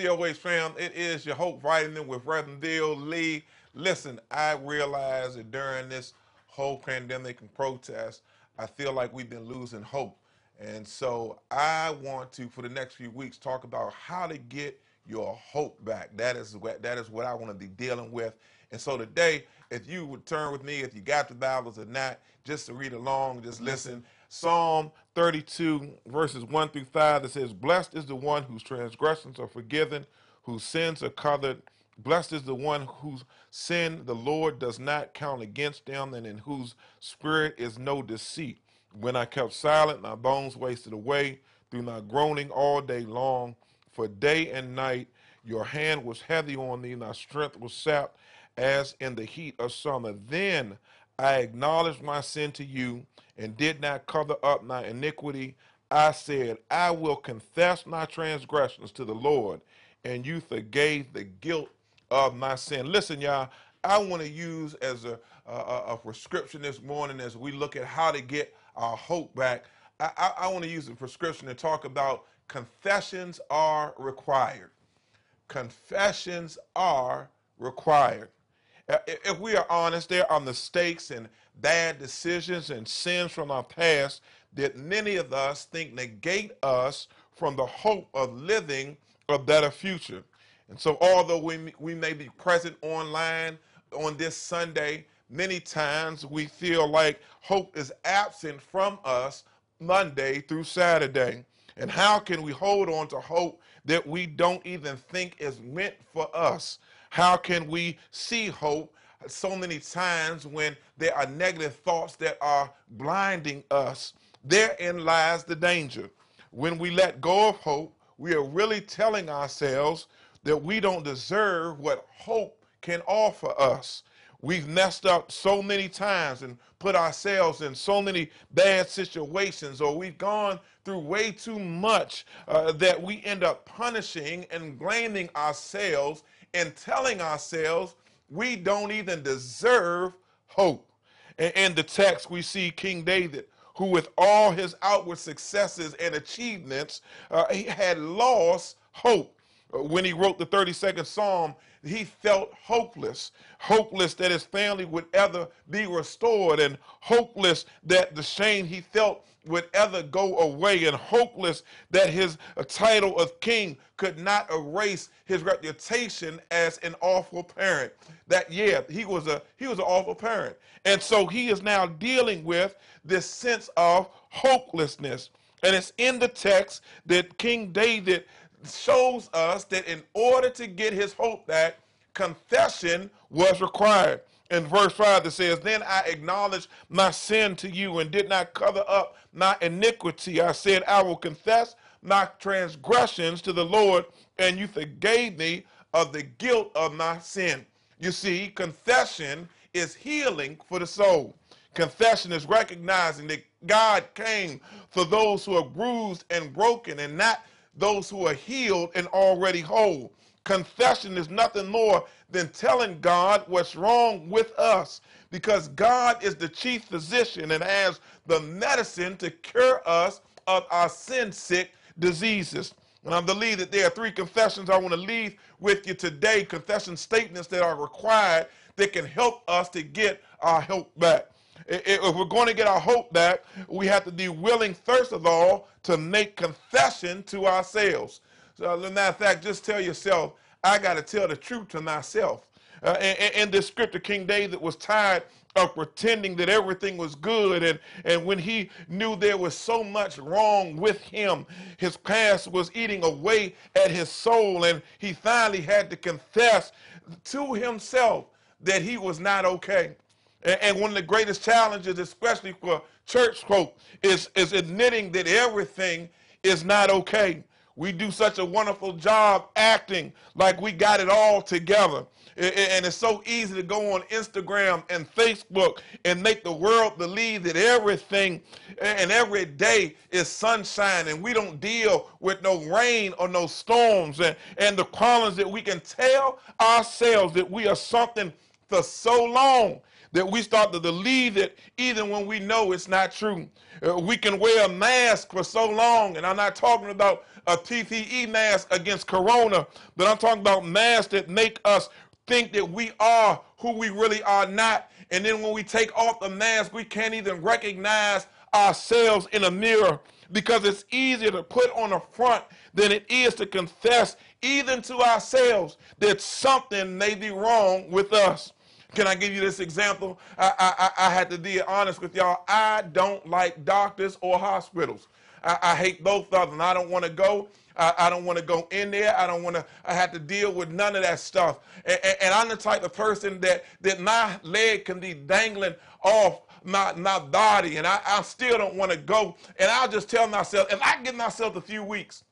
COH fam, it is your Hope Vitamin with Reverend Bill Lee. Listen, I realize that during this whole pandemic and protest, I feel like we've been losing hope. And so I want to, for the next few weeks, talk about how to get your hope back. That is what that is what I want to be dealing with. And so today, if you would turn with me, if you got the Bibles or not, just to read along, just listen. Psalm 32, verses 1 through 5, that says, Blessed is the one whose transgressions are forgiven, whose sins are covered. Blessed is the one whose sin the Lord does not count against them, and in whose spirit is no deceit. When I kept silent, my bones wasted away through my groaning all day long. For day and night your hand was heavy on me, my strength was sapped as in the heat of summer. Then I acknowledged my sin to you and did not cover up my iniquity. I said, I will confess my transgressions to the Lord, and you forgave the guilt of my sin. Listen, y'all, I want to use as a, a, a, prescription this morning as we look at how to get our hope back. I, I, I want to use a prescription to talk about confessions are required. Confessions are required. Uh, if we are honest, there are mistakes and bad decisions and sins from our past that many of us think negate us from the hope of living a better future. And so, although we, we may be present online on this Sunday, many times we feel like hope is absent from us Monday through Saturday. And how can we hold on to hope that we don't even think is meant for us? How can we see hope so many times when there are negative thoughts that are blinding us? Therein lies the danger. When we let go of hope, we are really telling ourselves that we don't deserve what hope can offer us. We've messed up so many times and put ourselves in so many bad situations, or we've gone through way too much uh, that we end up punishing and blaming ourselves and telling ourselves we don't even deserve hope. And In the text, we see King David, who, with all his outward successes and achievements, uh, he had lost hope. Uh, when he wrote the 32nd Psalm, he felt hopeless, hopeless that his family would ever be restored, and hopeless that the shame he felt would ever go away and hopeless that his title of king could not erase his reputation as an awful parent. That yeah he was a he was an awful parent. And so he is now dealing with this sense of hopelessness. And it's in the text that king david shows us that in order to get his hope back confession was required in verse 5 that says, Then I acknowledged my sin to you and did not cover up my iniquity. I said, I will confess my transgressions to the Lord, and you forgave me of the guilt of my sin. You see, confession is healing for the soul. Confession is recognizing that God came for those who are bruised and broken and not those who are healed and already whole. Confession is nothing more than telling God what's wrong with us because God is the chief physician and has the medicine to cure us of our sin sick diseases. And I believe that there are three confessions I want to leave with you today, confession statements that are required that can help us to get our help back. If we're going to get our hope back, we have to be willing, first of all, to make confession to ourselves. So, as a matter of fact, just tell yourself, I got to tell the truth to myself. Uh, in this scripture, King David was tired of pretending that everything was good. And, and when he knew there was so much wrong with him, his past was eating away at his soul. And he finally had to confess to himself that he was not okay. And, one of the greatest challenges, especially for church folk, is, is admitting that everything is not okay. We do such a wonderful job acting like we got it all together. And it's so easy to go on Instagram and Facebook and make the world believe that everything and every day is sunshine and we don't deal with no rain or no storms and, and the problems that we can tell ourselves that we are something for so long that we start to believe it even when we know it's not true. Uh, we can wear a mask for so long, and I'm not talking about a PPE mask against corona, but I'm talking about masks that make us think that we are who we really are not. And then when we take off the mask, we can't even recognize ourselves in a mirror because it's easier to put on a front than it is to confess, even to ourselves, that something may be wrong with us. Can I give you this example? I, I, I had to be honest with y'all. I don't like doctors or hospitals. I, I hate both of them. I don't want to go. I, I don't want to go in there. I don't want to. I have to deal with none of that stuff. And, and, and, I'm the type of person that that my leg can be dangling off my my body, and I, I still don't want to go. And I'll just tell myself, if I give myself a few weeks,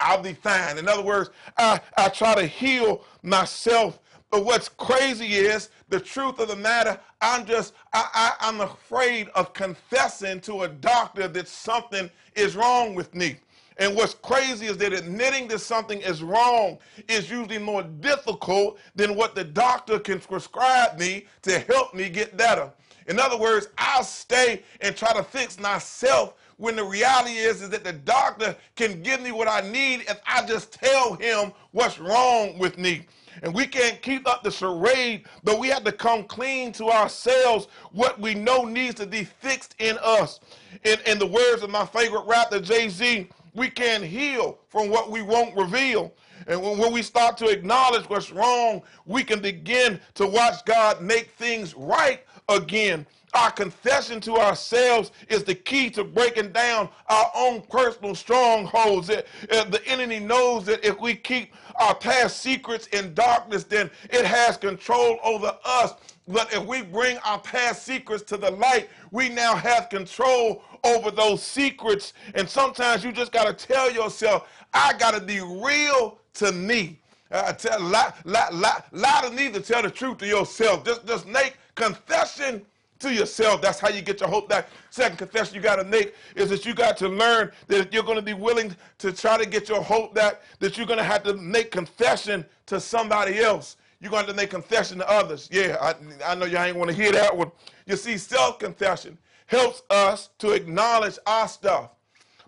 I'll be fine. In other words, I, I try to heal myself but what's crazy is the truth of the matter, I'm just, I, I, I'm afraid of confessing to a doctor that something is wrong with me. And what's crazy is that admitting that something is wrong is usually more difficult than what the doctor can prescribe me to help me get better. In other words, I'll stay and try to fix myself when the reality is, is that the doctor can give me what I need if I just tell him what's wrong with me. And we can't keep up the charade, but we have to come clean to ourselves what we know needs to be fixed in us. In, in the words of my favorite rapper, Jay Z, we can heal from what we won't reveal. And when, when we start to acknowledge what's wrong, we can begin to watch God make things right again. Our confession to ourselves is the key to breaking down our own personal strongholds. The enemy knows that if we keep our past secrets in darkness, then it has control over us. But if we bring our past secrets to the light, we now have control over those secrets. And sometimes you just got to tell yourself, I got to be real to me. Uh, tell, lie, lie, lie, lie to me to tell the truth to yourself. Just, just make confession to yourself. That's how you get your hope back. Second confession you got to make is that you got to learn that you're going to be willing to try to get your hope back, that you're going to have to make confession to somebody else. You're going to to make confession to others. Yeah, I, I know y'all ain't want to hear that one. You see, self confession helps us to acknowledge our stuff,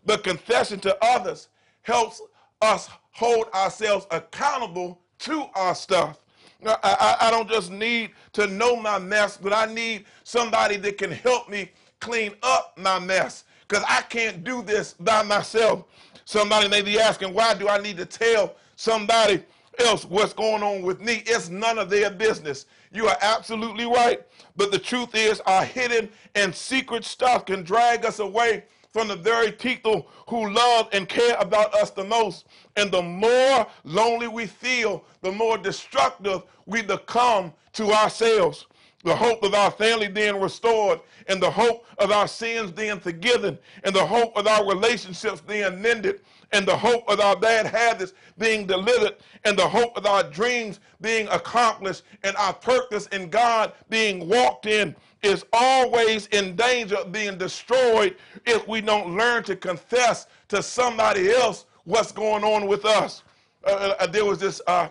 but confession to others helps us hold ourselves accountable to our stuff. I, I, I, don't just need to know my mess, but I need somebody that can help me clean up my mess because I can't do this by myself. Somebody may be asking, why do I need to tell somebody else what's going on with me? It's none of their business. You are absolutely right. But the truth is, our hidden and secret stuff can drag us away from the very people who love and care about us the most. And the more lonely we feel, the more destructive we become to ourselves. The hope of our family being restored, and the hope of our sins being forgiven, and the hope of our relationships being mended, and the hope of our bad habits being delivered, and the hope of our dreams being accomplished, and our purpose in God being walked in is always in danger of being destroyed if we don't learn to confess to somebody else what's going on with us. Uh, uh, uh, there was this uh,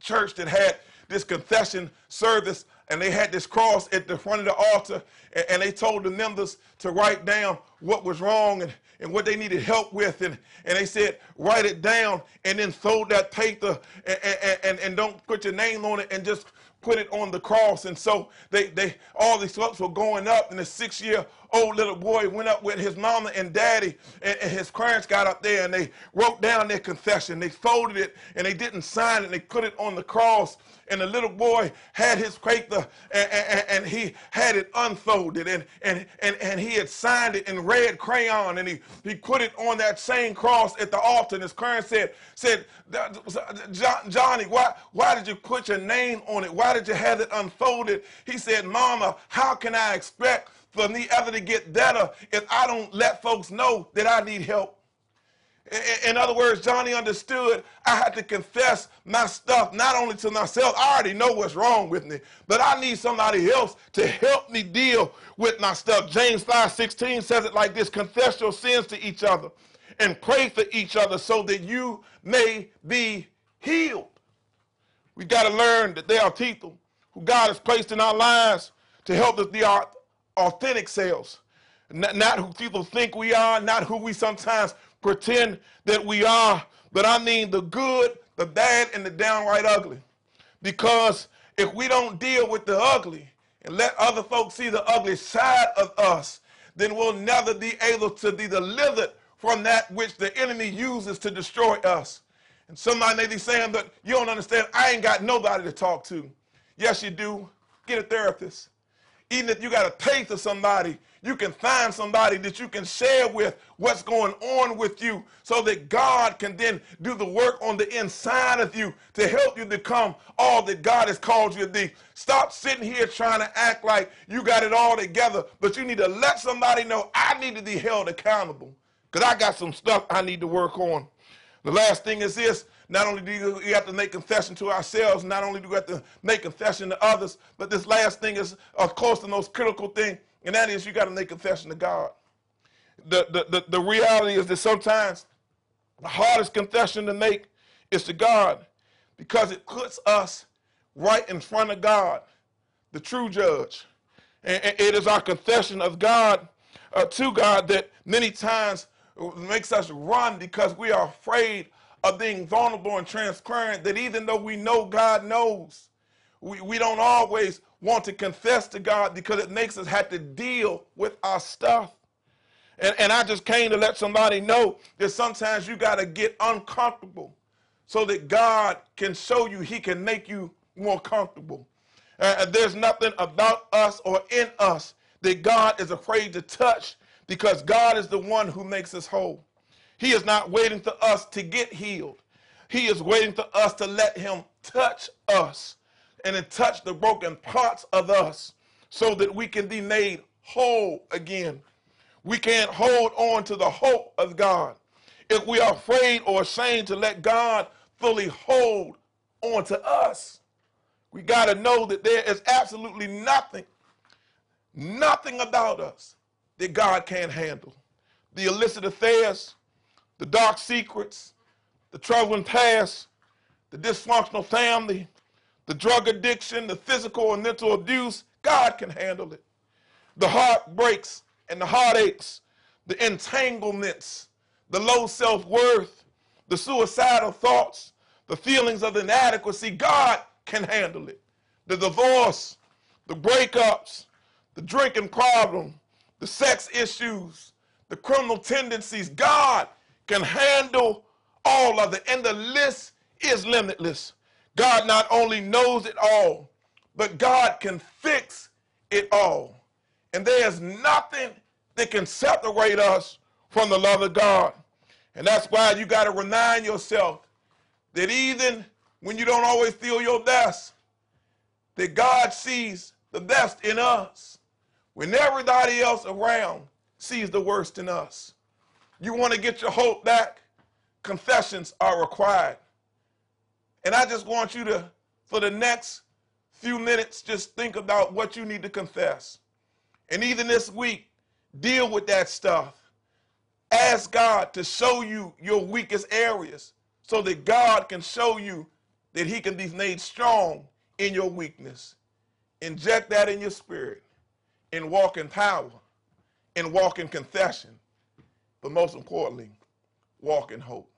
church that had this confession service, and they had this cross at the front of the altar, and, and they told the members to write down what was wrong and, and what they needed help with. And, and they said, write it down and then fold that paper and, and, and, and don't put your name on it and just put it on the cross. And so they, they all these folks were going up, and the six year old little boy went up with his mama and daddy, and, and, his parents got up there and they wrote down their confession. They folded it and they didn't sign it, and they put it on the cross and the little boy had his paper and, and, and, he had it unfolded and, and, and, and he had signed it in red crayon and he, he put it on that same cross at the altar and his parents said, said Johnny, why, why did you put your name on it? Why did you have it unfolded? He said, Mama, how can I expect for me ever to get better if I don't let folks know that I need help? In other words, Johnny understood I had to confess my stuff not only to myself, I already know what's wrong with me, but I need somebody else to help me deal with my stuff. James 5 16 says it like this confess your sins to each other and pray for each other so that you may be healed. We got to learn that there are people who God has placed in our lives to help us be our authentic selves. Not, not who people think we are, not who we sometimes pretend that we are, but I mean the good, the bad, and the downright ugly. Because if we don't deal with the ugly and let other folks see the ugly side of us, then we'll never be able to be delivered from that which the enemy uses to destroy us. And somebody may be saying that you don't understand, I ain't got nobody to talk to. Yes, you do. Get a therapist. Even if you got a taste of somebody, you can find somebody that you can share with what's going on with you so that God can then do the work on the inside of you to help you become all that God has called you to be. Stop sitting here trying to act like you got it all together, but you need to let somebody know I need to be held accountable because I got some stuff I need to work on. The last thing is this not only do we have to make confession to ourselves, not only do we have to make confession to others, but this last thing is, of course, the most critical thing, and that is you got to make confession to God. The, the, the, the reality is that sometimes the hardest confession to make is to God because it puts us right in front of God, the true judge. And it is our confession of God uh, to God that many times makes us run because we are afraid of being vulnerable and transparent that even though we know God knows, we, we don't always want to confess to God because it makes us have to deal with our stuff. And, and I just came to let somebody know that sometimes you got to get uncomfortable so that God can show you, He can make you more comfortable. Uh, there's nothing about us or in us that God is afraid to touch because God is the one who makes us whole. He is not waiting for us to get healed. He is waiting for us to let him touch us and then touch the broken parts of us so that we can be made whole again. We can't hold on to the hope of God if we are afraid or ashamed to let God fully hold on to us. We got to know that there is absolutely nothing, nothing about us that God can't handle. The illicit affairs, the dark secrets, the troubling past, the dysfunctional family, the drug addiction, the physical and mental abuse, God can handle it. The heartbreaks and the heartaches, the entanglements, the low self worth, the suicidal thoughts, the feelings of inadequacy, God can handle it. The divorce, the breakups, the drinking problem, the sex issues, the criminal tendencies, God can handle all of it. And the list is limitless. God not only knows it all, but God can fix it all. And there's nothing that can separate us from the love of God. And that's why you got to remind yourself that even when you don't always feel your best, that God sees the best in us. When everybody else around sees the worst in us. You want to get your hope back? Confessions are required. And I just want you to, for the next few minutes, just think about what you need to confess. And even this week, deal with that stuff. Ask God to show you your weakest areas so that God can show you that He can be made strong in your weakness. Inject that in your spirit and walk in power and walk in confession but most importantly, walk in hope.